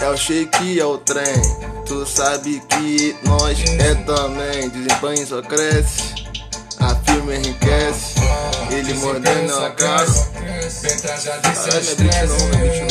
É o shake, é o trem. Tu sabe que nós é também. Desempenho só cresce. A firma enriquece. Ele mordendo a cara. Vem trajado e Caralho, sem é não é não, estresse.